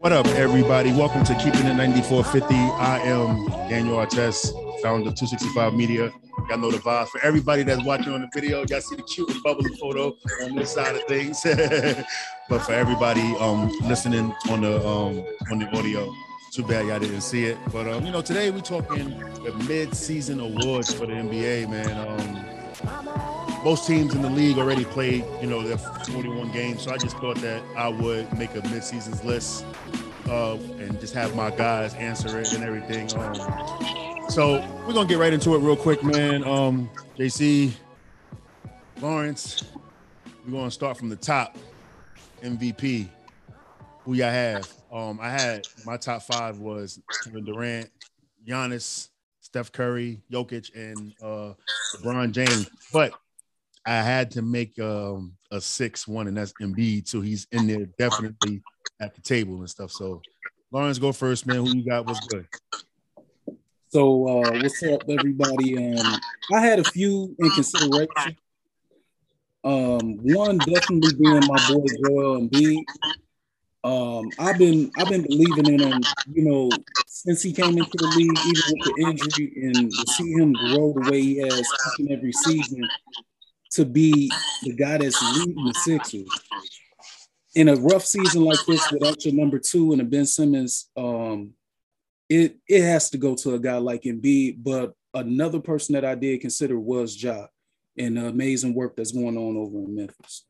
What up, everybody? Welcome to Keeping It 9450. I am Daniel Artes, founder of 265 Media. Y'all know the. For everybody that's watching on the video, y'all see the cute and bubbly photo on this side of things. but for everybody um, listening on the um, on the audio, too bad y'all didn't see it. But um, you know, today we're talking the mid-season awards for the NBA, man. Um, most teams in the league already played, you know, their 41 games. So I just thought that I would make a mid-seasons list uh, and just have my guys answer it and everything. Um, so we're gonna get right into it real quick, man. Um, JC, Lawrence, we're gonna start from the top. MVP, who y'all have? Um, I had my top five was Kevin Durant, Giannis, Steph Curry, Jokic, and uh, LeBron James. But I had to make um, a six one, and that's Embiid. So he's in there definitely at the table and stuff. So Lawrence, go first, man. Who you got? What's good? So uh, what's up, everybody? Um, I had a few in consideration. Um, one definitely being my boy Joel Embiid. Um, I've been I've been believing in him, you know, since he came into the league, even with the injury, and to see him grow the way he has every season to be the guy that's leading the Sixers in a rough season like this without your number two and a Ben Simmons. Um, it it has to go to a guy like Embiid. But another person that I did consider was Ja, and the amazing work that's going on over in Memphis.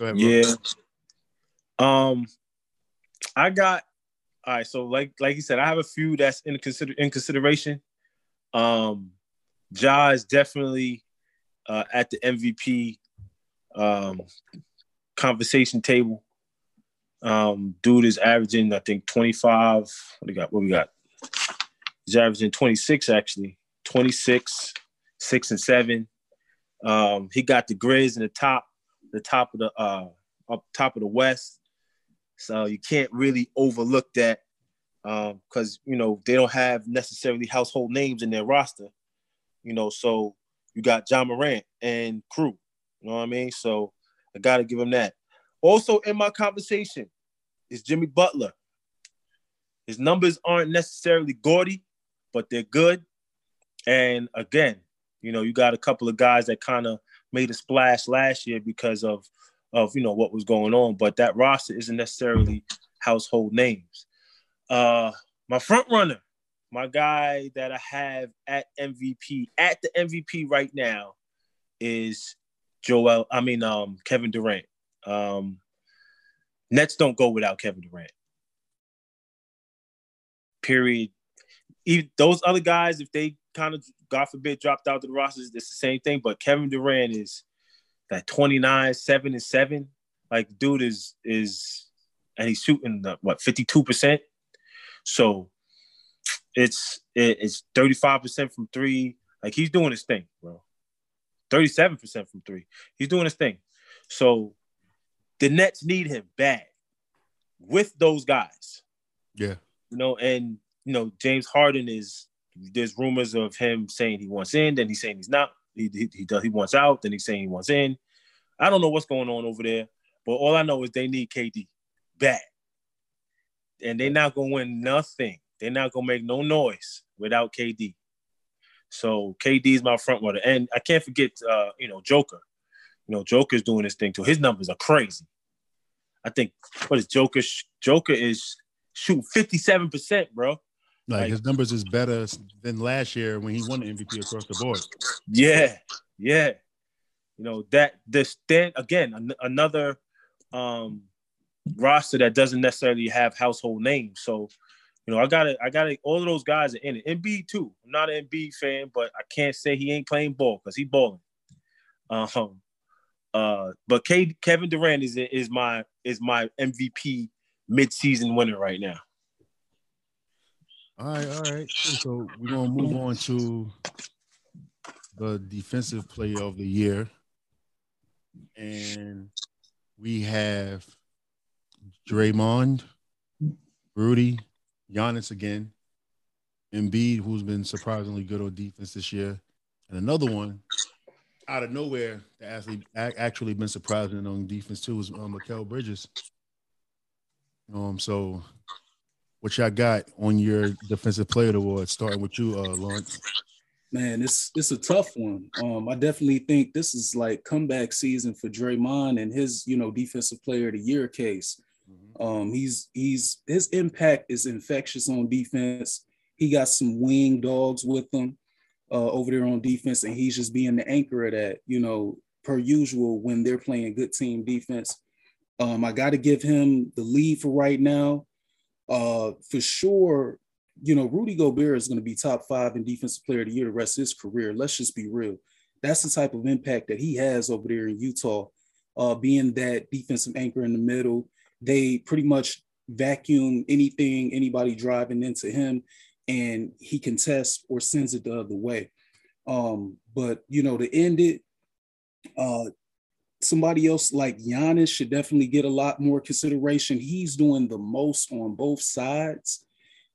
Ahead, yeah. Um, I got all right. So like like you said, I have a few that's in consider in consideration. Um, Ja is definitely uh, at the MVP um, conversation table. Um, dude is averaging, I think, 25. What we got? What we got? He's averaging 26 actually, 26, six and seven. Um, he got the Grizz in the top, the top of the uh, up top of the West. So you can't really overlook that because um, you know they don't have necessarily household names in their roster. You know, so you got Ja Morant and crew. You know what I mean? So I got to give him that. Also in my conversation is Jimmy Butler. His numbers aren't necessarily gaudy, but they're good. And again, you know, you got a couple of guys that kind of made a splash last year because of of you know what was going on, but that roster isn't necessarily household names. Uh my front runner, my guy that I have at MVP, at the MVP right now is Joel, I mean, um, Kevin Durant. Um, Nets don't go without Kevin Durant. Period. Even those other guys, if they kind of, God forbid, dropped out to the rosters, it's the same thing. But Kevin Durant is that 29, 7 and 7. Like, dude is, is, and he's shooting the, what, 52%. So it's, it's 35% from three. Like, he's doing his thing, bro. 37% from three. He's doing his thing. So the Nets need him bad with those guys. Yeah. You know, and you know, James Harden is there's rumors of him saying he wants in, then he's saying he's not. He he, he does he wants out, then he's saying he wants in. I don't know what's going on over there, but all I know is they need KD bad. And they're not gonna win nothing. They're not gonna make no noise without KD. So KD is my front runner, and I can't forget, uh, you know, Joker. You know, Joker's doing this thing too. His numbers are crazy. I think what is Joker? Joker is shooting fifty seven percent, bro. Like, like, his numbers is better than last year when he won the MVP across the board. Yeah, yeah. You know that this then again an- another um roster that doesn't necessarily have household names. So you know, I got it. I got it. All of those guys are in it. Embiid too. I'm not an Embiid fan, but I can't say he ain't playing ball because he balling. Um, uh, but K- Kevin Durant is is my is my MVP midseason winner right now. All right, all right. So we're gonna move on to the defensive player of the year, and we have Draymond, Rudy, Giannis again, Embiid, who's been surprisingly good on defense this year, And another one out of nowhere that actually actually been surprising on defense too is um, Mikal Bridges. Um, so what y'all got on your defensive player award, starting with you, uh, Lawrence? Man, it's it's a tough one. Um, I definitely think this is like comeback season for Draymond and his, you know, defensive player of the year case. Mm-hmm. Um, he's he's his impact is infectious on defense. He got some wing dogs with him uh, over there on defense, and he's just being the anchor of that. You know, per usual when they're playing good team defense. Um, I got to give him the lead for right now. Uh, for sure, you know, Rudy Gobert is going to be top five in defensive player of the year the rest of his career. Let's just be real. That's the type of impact that he has over there in Utah, uh, being that defensive anchor in the middle. They pretty much vacuum anything, anybody driving into him, and he contests or sends it the other way. Um, but you know, to end it, uh, somebody else like Giannis should definitely get a lot more consideration. He's doing the most on both sides.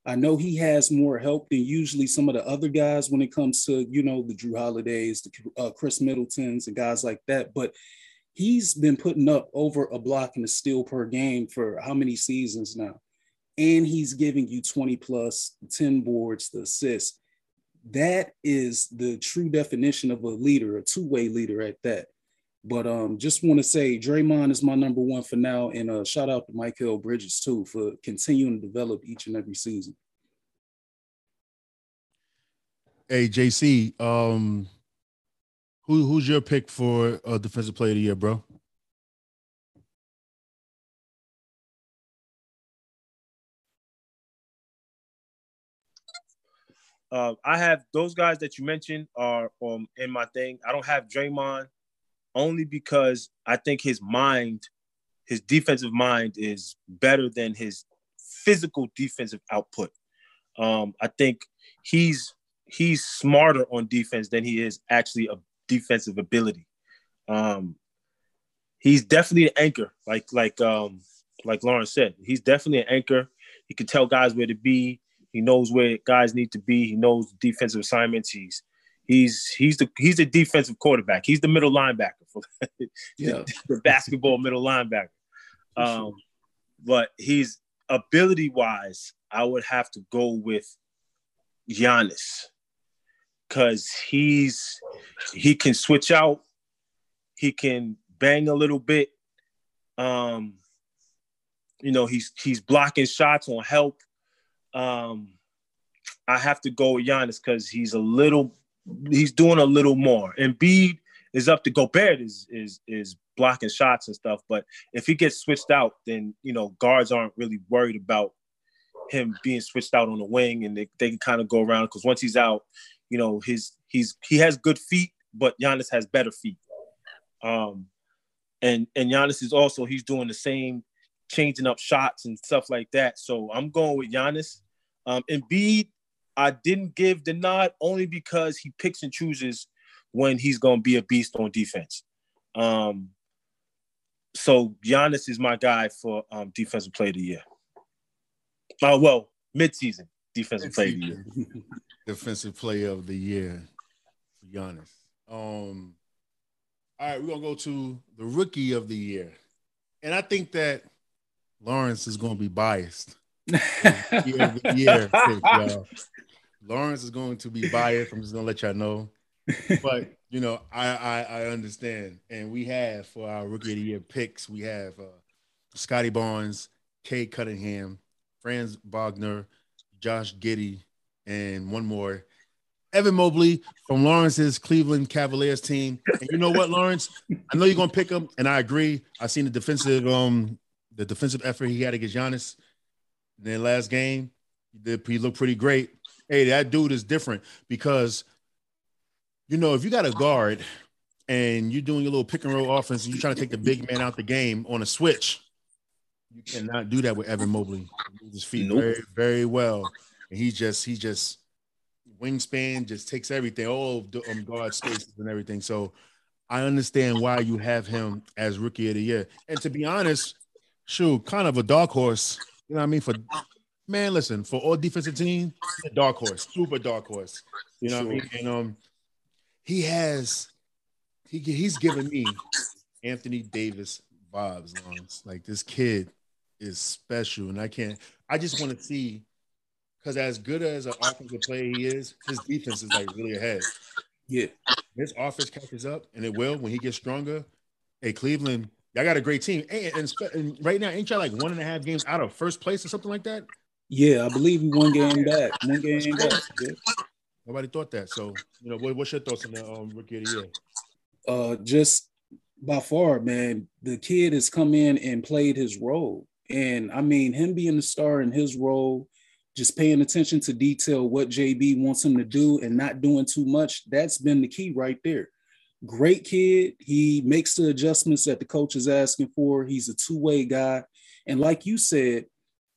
I know he has more help than usually some of the other guys when it comes to, you know, the Jrue Holidays, the uh, Khris Middletons, and guys like that. But he's been putting up over a block and a steal per game for how many seasons now? And he's giving you 20 plus, 10 boards, the assists. That is the true definition of a leader, a two way leader at that. But um, just want to say Draymond is my number one for now, and uh, shout out to Mikal Bridges too for continuing to develop each and every season. Hey JC, um, who who's your pick for uh, defensive player of the year, bro? Uh, I have those guys that you mentioned are um, in my thing. I don't have Draymond only because I think his mind, his defensive mind is better than his physical defensive output. Um, I think he's he's smarter on defense than he is actually a defensive ability. Um, he's definitely an anchor, like like um, like Lawrence said. He's definitely an anchor. He can tell guys where to be. He knows where guys need to be. He knows defensive assignments. He's he's he's the he's the defensive quarterback. He's the middle linebacker for yeah. the basketball middle linebacker. Um, but he's ability wise, I would have to go with Giannis because he's he can switch out, he can bang a little bit. Um, you know, he's he's blocking shots on help. Um, I have to go with Giannis because he's a little he's doing a little more. Embiid is up to Gobert is is is blocking shots and stuff. But if he gets switched out, then you know guards aren't really worried about him being switched out on the wing, and they, they can kind of go around because once he's out, you know his he's he has good feet, but Giannis has better feet. Um, and and Giannis is also he's doing the same, changing up shots and stuff like that. So I'm going with Giannis. Um, Embiid I didn't give the nod only because he picks and chooses when he's going to be a beast on defense. Um, so Giannis is my guy for um, defensive player of the year. Oh uh, well, midseason defensive player of the year. defensive player of the year for Giannis. Um, all right, we're gonna go to the rookie of the year, and I think that Lawrence is gonna be biased. year of the year pick, Lawrence is going to be biased. I'm just gonna let y'all know. But you know, I, I, I understand. And we have for our rookie of the year picks, we have uh, Scottie Barnes, Cade Cunningham, Franz Wagner, Josh Giddey, and one more. Evan Mobley from Lawrence's Cleveland Cavaliers team. And you know what, Lawrence? I know you're gonna pick him, and I agree. I seen the defensive um the defensive effort he had against Giannis in the last game. He, did, he looked pretty great hey, that dude is different because you know if you got a guard and you're doing a little pick and roll offense and you're trying to take the big man out the game on a switch, you cannot do that with Evan Mobley. He his feet nope. very, very well. And he just he just wingspan just takes everything, all of the um, guard spaces and everything. So I understand why you have him as rookie of the year. And to be honest, shoot, kind of a dark horse. You know what I mean? For man, listen, for all defensive team, dark horse, super dark horse. You know sure. what I mean? And um, he has he he's giving me Anthony Davis vibes. Longs. Like this kid is special, and I can't. I just want to see because as good as an offensive player he is, his defense is like really ahead. Yeah, his offense catches up, and it will when he gets stronger. Hey, Cleveland, y'all got a great team, and, and, and right now, ain't y'all like one and a half games out of first place or something like that? Yeah, I believe we one game back. One game back. Yeah. Nobody thought that. So, you know, what, what's your thoughts on the um, rookie of the year? Uh, just by far, man, the kid has come in and played his role. And I mean, him being the star in his role, just paying attention to detail, what JB wants him to do and not doing too much, that's been the key right there. Great kid. He makes the adjustments that the coach is asking for. He's a two way guy. And like you said,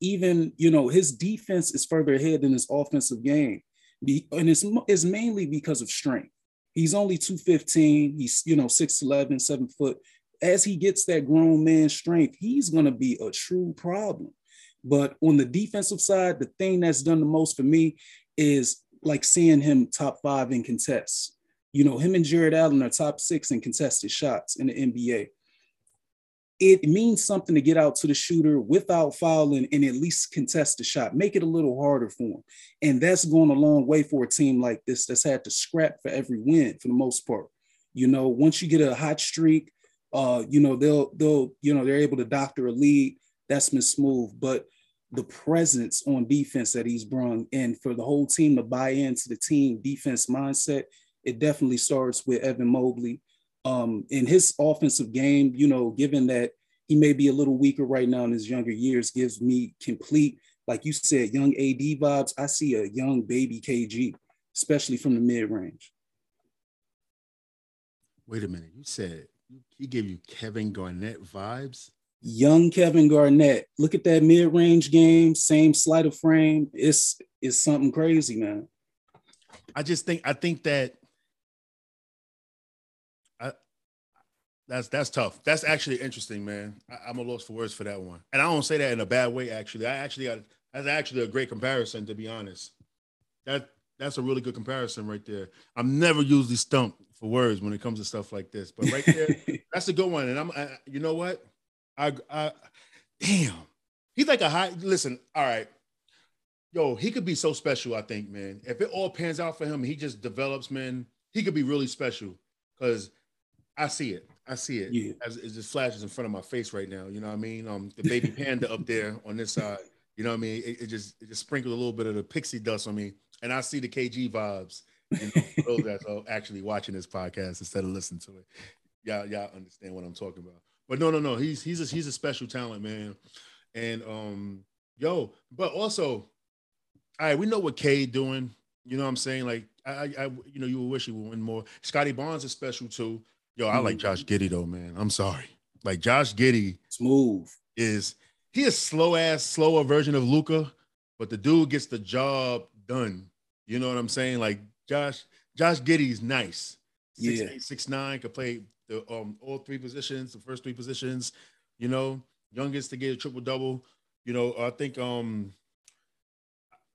even, you know, his defense is further ahead than his offensive game. And it's, it's mainly because of strength. He's only 215. He's, you know, 6'11, seven foot. As he gets that grown man strength, he's going to be a true problem. But on the defensive side, the thing that's done the most for me is like seeing him top five in contests. You know, him and Jarrett Allen are top six in contested shots in the NBA it means something to get out to the shooter without fouling and at least contest the shot, make it a little harder for him. And that's going a long way for a team like this that's had to scrap for every win for the most part. You know, once you get a hot streak, uh, you know, they'll they'll, you know, they're able to doctor a lead. That's been smooth. But the presence on defense that he's brought and for the whole team to buy into the team defense mindset, it definitely starts with Evan Mobley um, in his offensive game, you know, given that he may be a little weaker right now in his younger years, gives me complete, like you said, young AD vibes. I see a young baby KG, especially from the mid range. Wait a minute. You said he gave you Kevin Garnett vibes? Young Kevin Garnett. Look at that mid range game, same sleight of frame. It's, it's something crazy, man. I just think, I think that That's that's tough. That's actually interesting, man. I, am a loss for words for that one, and I don't say that in a bad way. Actually, I actually got that's actually a great comparison, to be honest. That that's a really good comparison right there. I'm never usually stumped for words when it comes to stuff like this, but right there, that's a good one. And I'm, I, you know what? I, I, damn, he's like a high. Listen, all right, yo, he could be so special. I think, man. If it all pans out for him, he just develops, man. He could be really special because I see it. I see it. Yeah. As it just flashes in front of my face right now. You know what I mean? Um, the baby panda up there on this side. You know what I mean? It, it, just it just sprinkled a little bit of the pixie dust on me, and I see the KG vibes. You know, for those that are actually watching this podcast instead of listening to it, y'all y'all understand what I'm talking about. But no, no, no. He's he's a, he's a special talent, man. And um, yo, but also, all right, we know what K doing. You know what I'm saying? Like I, I, you know, you would wish he would win more. Scottie Barnes is special too. Yo, I like Josh Giddey though, man. I'm sorry. Like Josh Giddey, smooth is he a slow ass, slower version of Luka, but the dude gets the job done. You know what I'm saying? Like Josh, Josh Giddey's nice. Six, yeah, eight, six nine, could play the um all three positions, the first three positions. You know, youngest to get a triple double. You know, I think um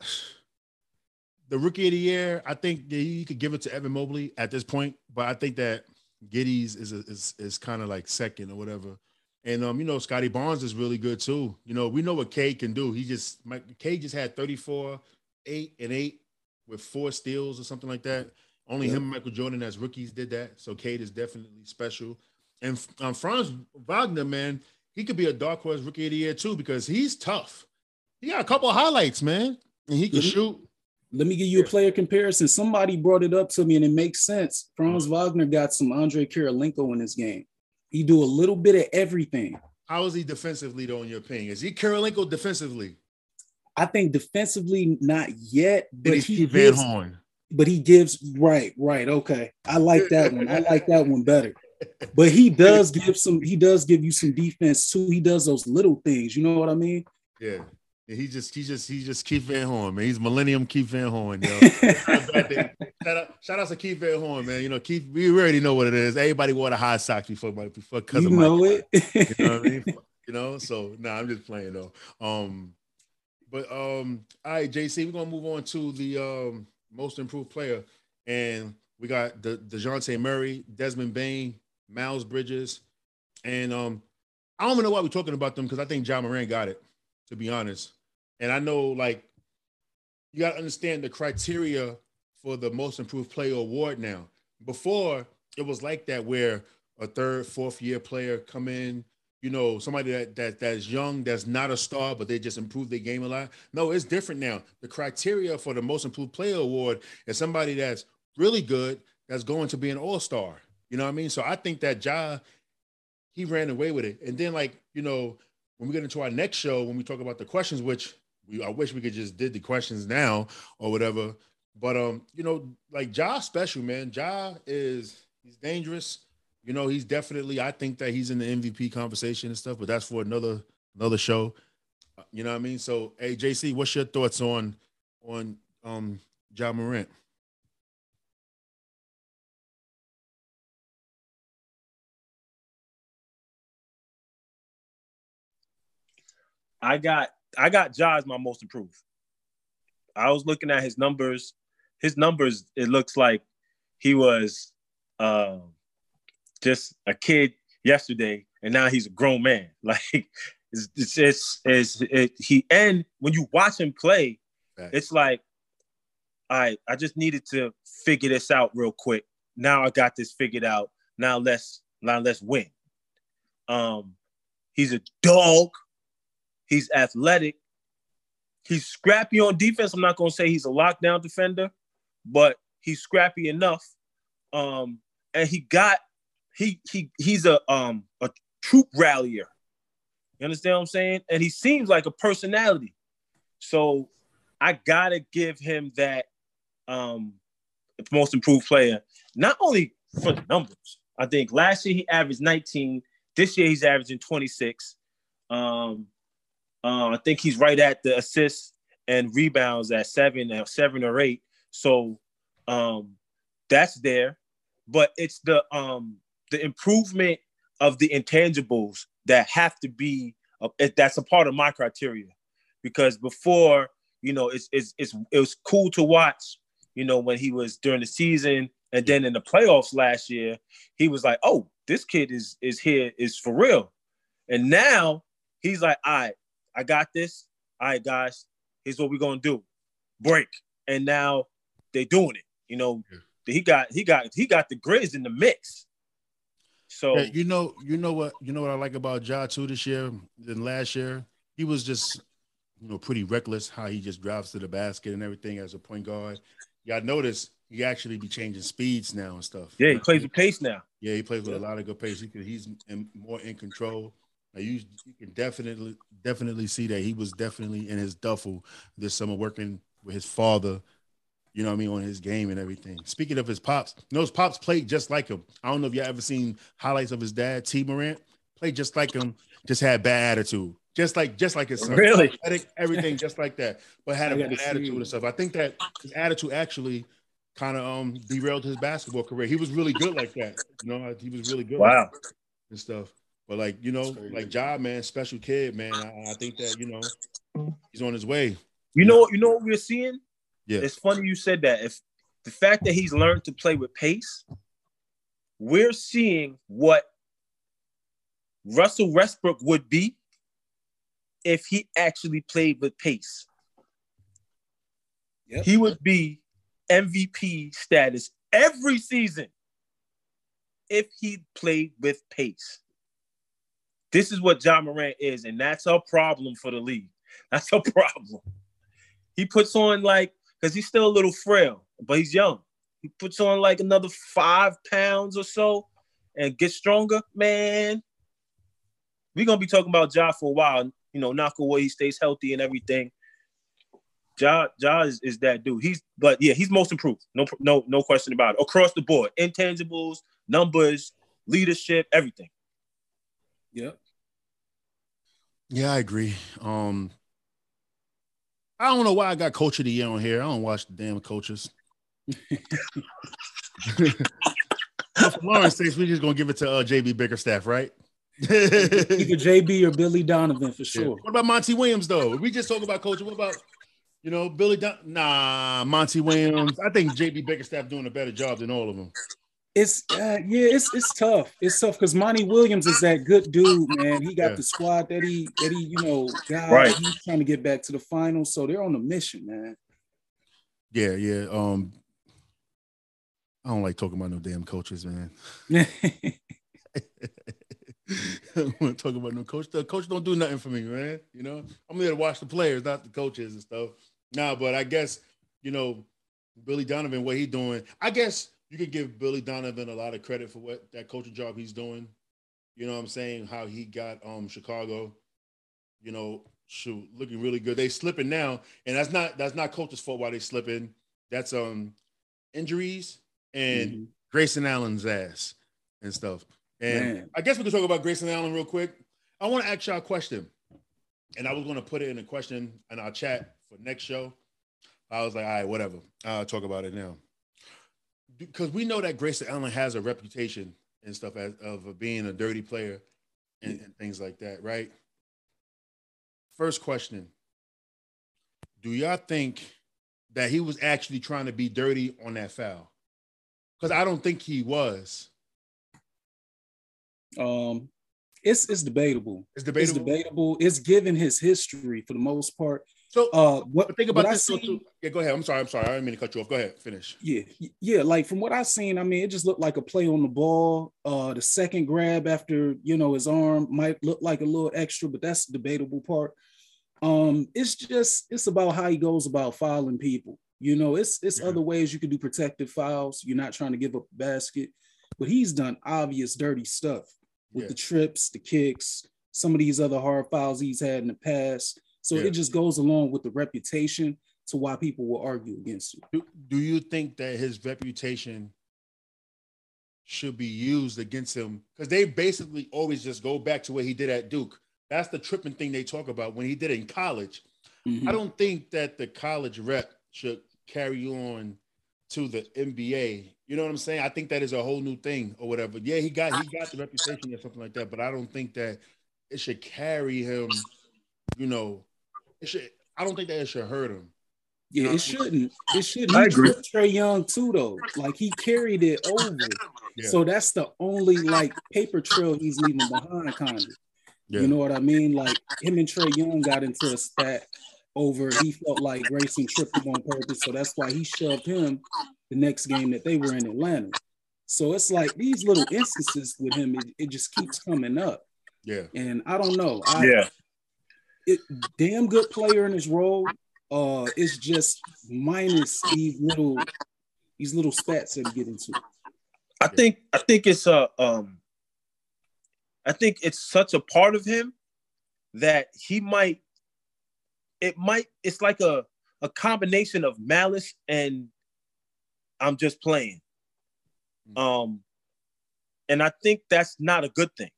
the rookie of the year. I think you could give it to Evan Mobley at this point, but I think that Giddey's is a, is is kind of like second or whatever. And um, you know, Scottie Barnes is really good too. You know, we know what K can do. He just K just had 34, 8 and 8 with four steals or something like that. Only yeah. him and Michael Jordan as rookies did that. So Cade is definitely special. And um, Franz Wagner, man, he could be a dark horse rookie of the year too because he's tough. He got a couple of highlights, man, and he can shoot. Let me give you a player comparison. Somebody brought it up to me and it makes sense. Franz mm-hmm. Wagner got some Andre Kirilenko in this game. He do a little bit of everything. How is he defensively though, in your opinion? Is he Kirilenko defensively? I think defensively, not yet. But he Van Horn. But he gives right, right. Okay. I like that one. I like that one better. But he does give some, he does give you some defense too. He does those little things. You know what I mean? Yeah. He just he just he just Keith Van Horn, man. He's Millennium Keith Van Horn, yo. shout, out, shout out to Keith Van Horn, man. You know, Keith, we already know what it is. Everybody wore the high socks before my before cousin. You know Mike, it. you know what I mean? You know, so nah, I'm just playing though. Um, but um, all right, JC, we're gonna move on to the um most improved player. And We got the Dejounte Murray, Desmond Bane, Miles Bridges, and um, I don't even know why we're talking about them because I think Ja Morant got it, to be honest. And I know like you got to understand the criteria for the most improved player award now. Before it was like that where a third, fourth year player come in, you know, somebody that that that's young, that's not a star, but they just improved their game a lot. No, it's different now. The criteria for the most improved player award is somebody that's really good, that's going to be an all-star. You know what I mean? So I think that Ja, he ran away with it. And then, like, you know, when we get into our next show, when we talk about the questions, which we I wish we could just did the questions now or whatever. But um, you know, like Ja special, man. Ja is he's dangerous. You know, he's definitely. I think that he's in the MVP conversation and stuff, but that's for another another show. Uh, you know what I mean? So, hey, JC, what's your thoughts on on um Ja Morant? I got I got Ja as my most improved. I was looking at his numbers. His numbers, it looks like he was uh, just a kid yesterday, and now he's a grown man. Like it's it's, it's, it's it, he and when you watch him play, right. it's like I I just needed to figure this out real quick. Now I got this figured out. Now let's now let's win. Um, he's a dog. He's athletic. He's scrappy on defense. I'm not going to say he's a lockdown defender, but he's scrappy enough. Um, and he got he he he's a um a troop rallier. You understand what I'm saying? And he seems like a personality. So I gotta give him that um most improved player. Not only for the numbers. I think last year he averaged 19. This year he's averaging 26. Um, uh, I think he's right at the assists and rebounds at seven, uh, seven or eight. So um, that's there, but it's the um, the improvement of the intangibles that have to be. That's a part of my criteria, because before you know, it's, it's it's it was cool to watch. You know, when he was during the season, and then in the playoffs last year, he was like, "Oh, this kid is is here is for real," and now he's like, "All right, I got this. All right, guys, here's what we're gonna do. Break. And now they're doing it. You know, yeah. he got he got he got the Grizz in the mix. So yeah, you know, you know what you know what I like about Ja too this year than last year. He was just you know pretty reckless how he just drives to the basket and everything as a point guard. Y'all notice he actually be changing speeds now and stuff. Yeah, he plays with pace now. Yeah, he plays with yeah. a lot of good pace. He he's in, more in control. You, you can definitely definitely see that he was definitely in his duffel this summer working with his father. You know what I mean on his game and everything. Speaking of his pops, you know his pops played just like him. I don't know if y'all ever seen highlights of his dad, Tee Morant, played just like him, just had bad attitude, just like just like his son. Really, everything just like that, but had a bad attitude and stuff. I think that his attitude actually kind of um derailed his basketball career. He was really good like that. You know, he was really good. Wow. Like and stuff. But like you know, like job man, special kid man. I, I, think that you know he's on his way. You know, you know what we're seeing. Yeah, it's funny you said that. If the fact that he's learned to play with pace, we're seeing what Russell Westbrook would be if he actually played with pace. Yep. He would be MVP status every season if he played with pace. This is what Ja Morant is, and that's a problem for the league. That's a problem. He puts on like, because he's still a little frail, but he's young. He puts on like another five pounds or so and gets stronger, man. We're gonna be talking about Ja for a while. You know, knock away, he stays healthy and everything. Ja, ja is, is that dude. He's but yeah, he's most improved. No, no, no question about it. Across the board, intangibles, numbers, leadership, everything. Yep. Yeah, I agree. Um, I don't know why I got coach of the year on here. I don't watch the damn coaches. For Lawrence sakes, we're just gonna give it to uh, JB Bickerstaff, right? Either JB or Billy Donovan for sure. Yeah. What about Monty Williams though? we just talk about coaching. What about You know, Billy Don- nah, Monty Williams. I think JB Bickerstaff doing a better job than all of them. It's uh, yeah, it's it's tough. It's tough because Monty Williams is that good dude, man. He got Yeah. the squad that he that he you know got. Right. He's trying to get back to the finals, so they're on a mission, man. Yeah, yeah. Um, I don't like talking about no damn coaches, man. I don't want to talk about no coach. The coach don't do nothing for me, man. You know, I'm here to watch the players, not the coaches and stuff. Nah, but I guess you know, Billy Donovan, what he doing. I guess you could give Billy Donovan a lot of credit for what that coaching job he's doing. You know what I'm saying? How he got um Chicago, you know, shoot, looking really good. They slipping now, and that's not that's not coach's fault why they slipping. That's um injuries and Mhm. Grayson Allen's ass and stuff. And Man. I guess we can talk about Grayson Allen real quick. I want to ask y'all a question. And I was going to put it in a question in our chat for next show. I was like, all right, whatever. I'll talk about it now. Because we know that Grayson Allen has a reputation and stuff as, of being a dirty player and, and things like that, right? First question Do y'all think that he was actually trying to be dirty on that foul? Because I don't think he was. Um, it's it's debatable. It's It's debatable. debatable. It's given his history for the most part. So, Uh, what think about I this. seen- Yeah, go ahead. I'm sorry. I'm sorry. I didn't mean to cut you off. Go ahead. Finish. Yeah, yeah. Like from what I've seen, I mean, it just looked like a play on the ball. Uh, the second grab after you know his arm might look like a little extra, but that's the debatable part. Um, it's just it's about how he goes about fouling people. You know, it's it's Yeah. other ways you can do protective fouls. You're not trying to give up a basket, but he's done obvious dirty stuff with Yeah. the trips, the kicks, some of these other hard fouls he's had in the past. So Yeah. it just goes along with the reputation to why people will argue against you. Do, do you think that his reputation should be used against him? Because they basically always just go back to what he did at Duke. That's the tripping thing they talk about when he did it in college. Mhm. I don't think that the college rep should carry on to the NBA. You know what I'm saying? I think that is a whole new thing or whatever. Yeah, he got he got the reputation or something like that, but I don't think that it should carry him. You know, it should. I don't think that it should hurt him. Yeah, it shouldn't. It shouldn't. I He agree. Trae Young too, though. Like he carried it over. Yeah. So that's the only like paper trail he's leaving behind, kind of. Yeah. You know what I mean? Like him and Trae Young got into a spat over. He felt like Grayson tripped him on purpose, so that's why he shoved him the next game that they were in Atlanta. So it's like these little instances with him, it, it just keeps coming up. Yeah. And I don't know. I, Yeah. It, damn good player in his role. Uh, it's just minus these little these little spats that he get into. I think I think it's a um I think it's such a part of him that he might it might it's like a a combination of malice and I'm just playing. Um and I think that's not a good thing.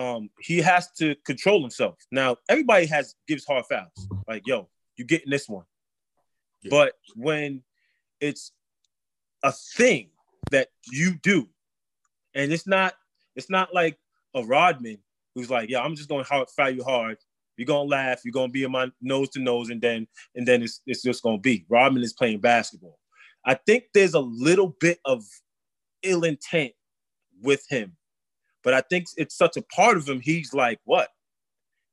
Um he has to control himself. Now everybody has gives hard fouls. Like yo, you getting this one. Yeah. But when it's a thing that you do. And it's not it's not like a Rodman who's like, yeah, I'm just gonna hard, foul you hard. You're gonna laugh, you're gonna be in my nose to nose, and then and then it's it's just gonna be. Rodman is playing basketball. I think there's a little bit of ill intent with him, but I think it's such a part of him. He's like, what?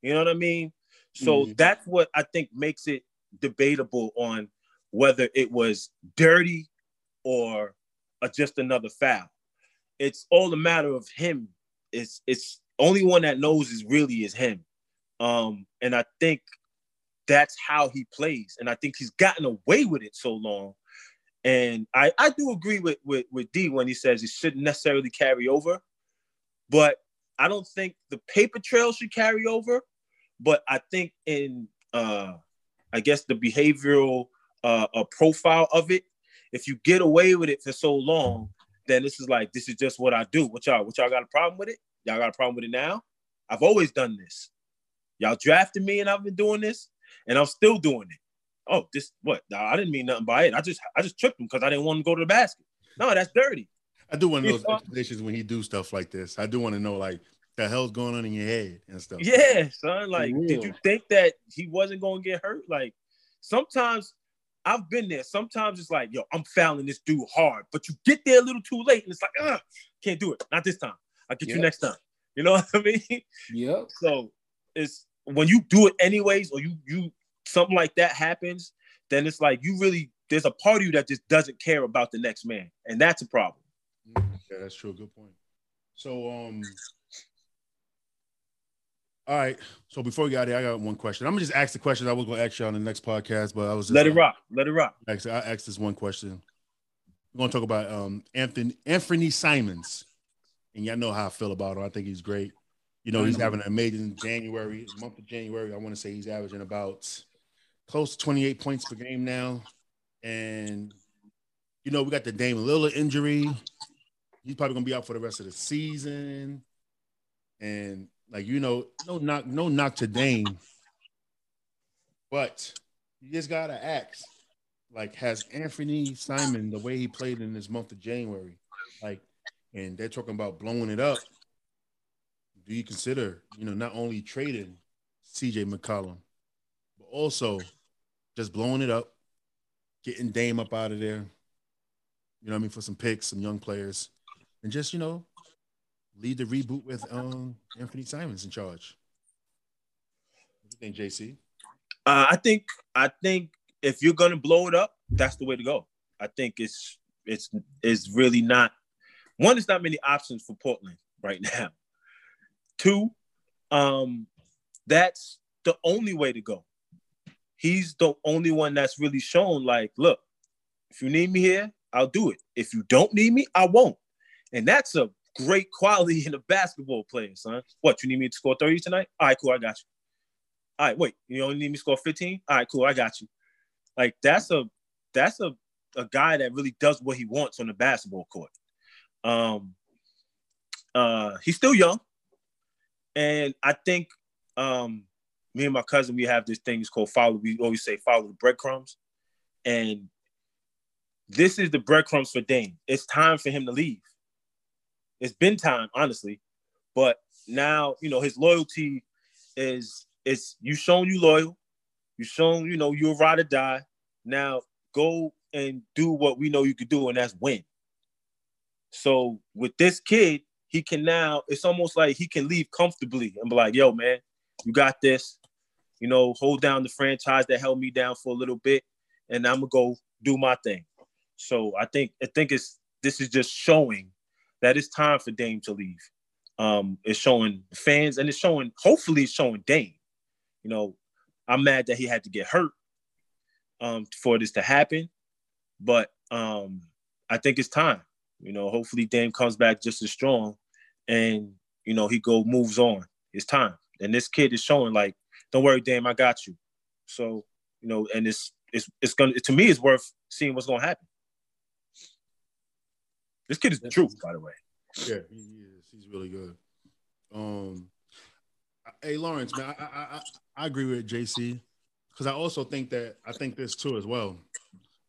You know what I mean? So Mhm. that's what I think makes it debatable on whether it was dirty or uh, just another foul. It's all a matter of him. It's it's only one that knows is really is him. Um, and I think that's how he plays. And I think he's gotten away with it so long. And I, I do agree with, with with D when he says it shouldn't necessarily carry over, but I don't think the paper trail should carry over. But I think in uh, I guess the behavioral uh, uh, profile of it, if you get away with it for so long, then this is like this is just what I do. What y'all, what y'all got a problem with it? Y'all got a problem with it now? I've always done this. Y'all drafted me, and I've been doing this, and I'm still doing it. Oh, this what? I didn't mean nothing by it. I just I just tripped him because I didn't want to go to the basket. No, that's dirty. I do want to know those Yeah. explanations when he do stuff like this. I do want to know like the hell's going on in your head and stuff. Yeah, son. Like, did you think that he wasn't gonna get hurt? Like, sometimes I've been there. Sometimes it's like, yo, I'm fouling this dude hard, but you get there a little too late, and it's like, ugh, can't do it. Not this time. I'll get yep. you next time. You know what I mean? Yeah. So it's when you do it anyways, or you you something like that happens, then it's like you really there's a part of you that just doesn't care about the next man, and that's a problem. That's true. Good point. So um all right. So before we got here, I got one question. I'm gonna just ask the question I was gonna ask you on the next podcast, but I was just, let it rock. Let it rock. Actually, I asked this one question. We're gonna talk about um Anthony Anthony Simons, and y'all know how I feel about him. I think he's great. You know, he's having an amazing January, month of January. I want to say he's averaging about close to 28 points per game now. And you know, we got the Dame Lillard injury. He's probably gonna be out for the rest of the season. And like you know, no knock, no knock to Dame, but you just gotta ask. Like, has Anthony Simon the way he played in this month of January, like, and they're talking about blowing it up? Do you consider, you know, not only trading CJ McCollum, but also just blowing it up, getting Dame up out of there? You know I mean? For some picks, some young players, and just you know lead the reboot with um Anthony Simons in charge. What do you think, JC? Uh, I think I think if you're gonna blow it up, that's the way to go. I think it's it's it's really not one. There's not many options for Portland right now. Two, um, that's the only way to go. He's the only one that's really shown like, look, if you need me here, I'll do it. If you don't need me, I won't. And that's a great quality in a basketball player, son. What, you need me to score 30 tonight? All right, cool, I got you. All right, wait, you only need me to score 15? All right, cool, I got you. Like that's a that's a, a guy that really does what he wants on the basketball court. Um uh he's still young. And I think um me and my cousin, we have this thing it's called follow. We always say follow the breadcrumbs. And this is the breadcrumbs for Dame. It's time for him to leave. It's been time, honestly, but now you know his loyalty is it's you shown you loyal, you shown you know you're ride or die. Now go and do what we know you could do, and that's win. So with this kid, he can now. It's almost like he can leave comfortably and be like, "Yo, man, you got this." You know, hold down the franchise that held me down for a little bit, and I'm gonna go do my thing. So I think I think it's this is just showing that it's time for Dame to leave. Um, it's showing fans and it's showing, hopefully, it's showing Dame. You know, I'm mad that he had to get hurt um, for this to happen, but um, I think it's time. You know, hopefully Dame comes back just as strong, and you know he go moves on. It's time, and this kid is showing like, don't worry, Dame, I got you. So you know, and it's it's it's gonna to me it's worth seeing what's gonna happen. This kid is the truth, by the way. Yeah, he is. He's really good. Um, hey Lawrence, man, I I, I, I agree with JC because I also think that I think this too as well.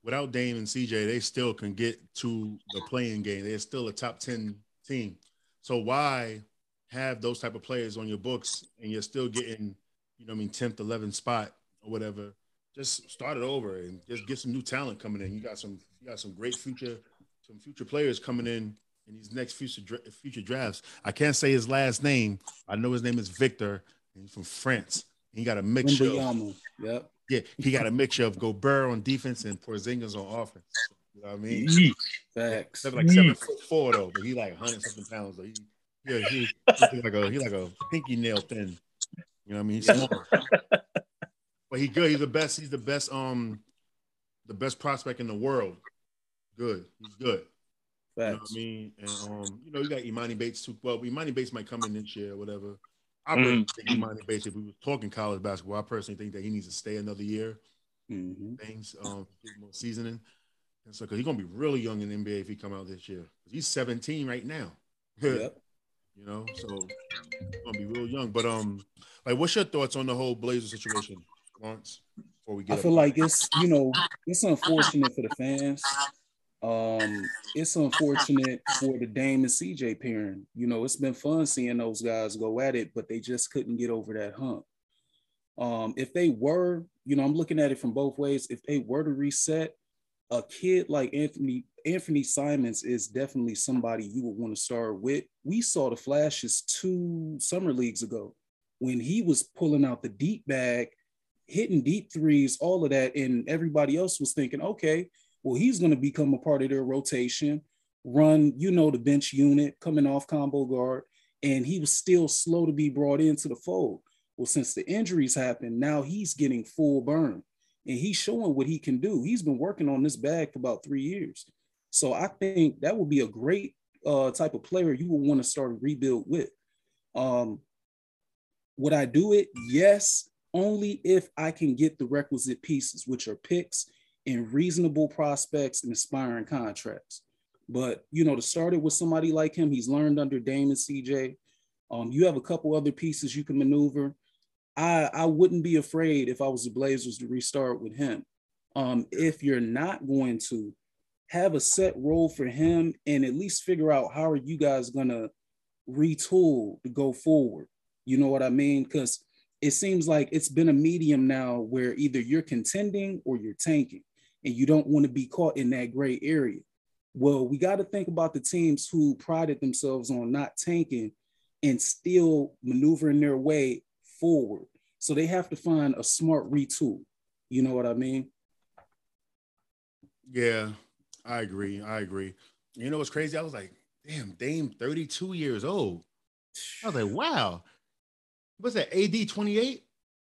Without Dame and CJ, they still can get to the play-in game. They're still a top ten team. So why have those type of players on your books and you're still getting, you know, I mean, tenth, eleventh spot or whatever? Just start it over and just get some new talent coming in. You got some, you got some great future some future players coming in in these next future future drafts. I can't say his last name. I know his name is Victor, and he's from France. He got a mixture. Of, yep. Yeah, he got a mixture of Gobert on defense and Porzingis on offense. You know what I mean? Facts. Like seven foot four though, but he like hundred something pounds. Though. He, yeah, he, he's like a he like a pinky nail thin. You know what I mean? He's small. but he good. He's the best. He's the best. Um, the best prospect in the world good. He's good. You know what I mean? And um, you know, you got Emoni Bates too. Well, Emoni Bates might come in this year or whatever. I really mm. think Emoni Bates, if we were talking college basketball, I personally think that he needs to stay another year. Mm-hmm. Things, um, more seasoning. And so, because he's gonna be really young in the NBA if he come out this year. He's 17 right now. yep. You know, so he's gonna be real young. But um, like, what's your thoughts on the whole Blazer situation, Lawrence? Before we get, I feel like it's you know it's unfortunate for the fans um, it's unfortunate for the Dame and CJ pairing. You know, it's been fun seeing those guys go at it, but they just couldn't get over that hump. Um, if they were, you know, I'm looking at it from both ways. If they were to reset, a kid like Anthony Anthony Simons is definitely somebody you would want to start with. We saw the flashes two summer leagues ago when he was pulling out the deep bag, hitting deep threes, all of that, and everybody else was thinking, okay, well, he's going to become a part of their rotation, run, you know, the bench unit coming off combo guard, and he was still slow to be brought into the fold. Well, since the injuries happened, now he's getting full burn and he's showing what he can do. He's been working on this bag for about three years. So I think that would be a great uh, type of player you would want to start a rebuild with. Um, would I do it? Yes, only if I can get the requisite pieces, which are picks and reasonable prospects and aspiring contracts. But you know, to start it with somebody like him, he's learned under Damon CJ. Um, you have a couple other pieces you can maneuver. I I wouldn't be afraid if I was the Blazers to restart with him. Um, if you're not going to have a set role for him and at least figure out how are you guys gonna retool to go forward. You know what I mean? Because it seems like it's been a medium now where either you're contending or you're tanking, and you don't want to be caught in that gray area. Well, we got to think about the teams who prided themselves on not tanking and still maneuvering their way forward. So they have to find a smart retool. You know what I mean? Yeah, I agree. I agree. You know what's crazy? I was like, damn, Dame 32 years old. I was like, wow. What's that? AD 28?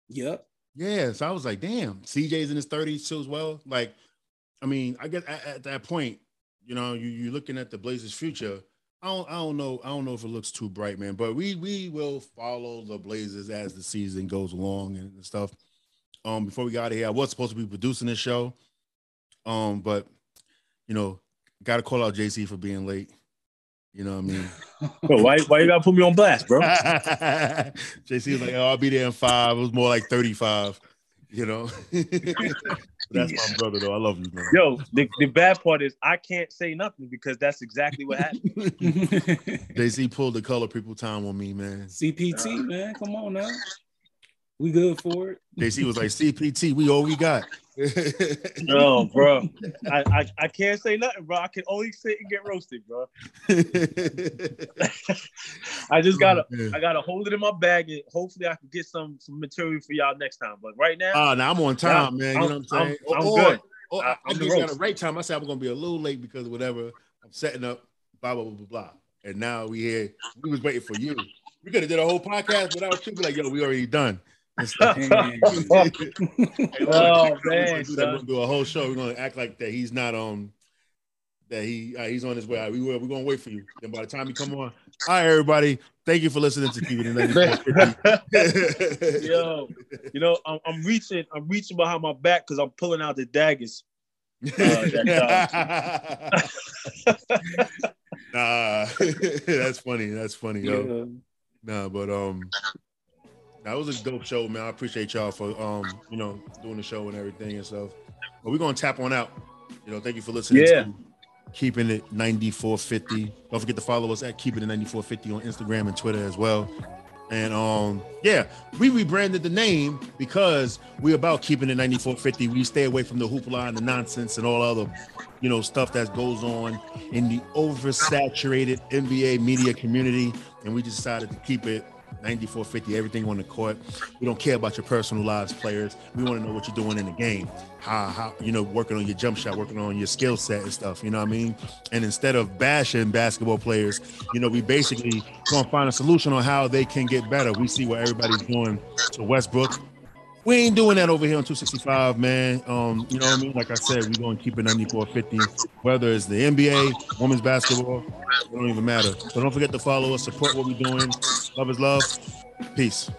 Yep. Yeah. So I was like, damn, CJ's in his 30s too as well. Like, I mean, I guess at, at that point, you know, you, you're looking at the Blazers' future I don't, I don't know. I don't know if it looks too bright, man. But we we will follow the Blazers as the season goes along and stuff. Um, before we got here, I was supposed to be producing this show. Um, but you know, gotta call out JC for being late. You know what I mean? bro, why why you gotta put me on blast, bro? JC was like, oh, I'll be there in five. It was more like 35 you know. that's my brother, though. I love you, man. Yo, the, the bad part is I can't say nothing because that's exactly what happened. JC pulled the color people time on me, man. CPT, uh, man. Come on now. We good for it. JC was like, CPT, we all we got. no, bro. I, I, I can't say nothing, bro. I can only sit and get roasted, bro. I just gotta oh, I gotta hold it in my bag and hopefully I can get some some material for y'all next time. But right now, oh, now I'm on time, man. You know what I'm saying? I'm, I'm or, good. Or, I, I give you at the right time. I said I'm gonna be a little late because of whatever. I'm setting up, blah blah blah blah blah. And now we here. We was waiting for you. We could have did a whole podcast without people like, yo, we already done. oh man, we're gonna do a whole show. We're gonna act like that he's not on. That he uh, he's on his way. We will. We're gonna wait for you. And by the time you come on, all right, everybody. Thank you for listening to Keep It Yo, you know, I'm, I'm, reaching. I'm reaching behind my back because I'm pulling out the daggers. Uh, nah, that's funny. That's funny, yo. Yeah. Nah, but um, that was a dope show, man. I appreciate y'all for um, you know, doing the show and everything and stuff. But we're gonna tap on out. You know, thank you for listening. Yeah. Keeping it 9450. Don't forget to follow us at Keeping It 9450 on Instagram and Twitter as well. And um, yeah, we rebranded the name because we're about keeping it 9450. We stay away from the hoopla and the nonsense and all other, you know, stuff that goes on in the oversaturated NBA media community. And we decided to keep it 9450, everything on the court. We don't care about your personal lives, players. We want to know what you're doing in the game. How, how you know, working on your jump shot, working on your skill set and stuff. You know what I mean? And instead of bashing basketball players, you know, we basically gonna find a solution on how they can get better. We see what everybody's doing to Westbrook. We ain't doing that over here on 265, man. Um, you know what I mean? Like I said, we're gonna keep it 9450, whether it's the NBA, women's basketball, it don't even matter. So don't forget to follow us, support what we're doing. Love is love. Peace.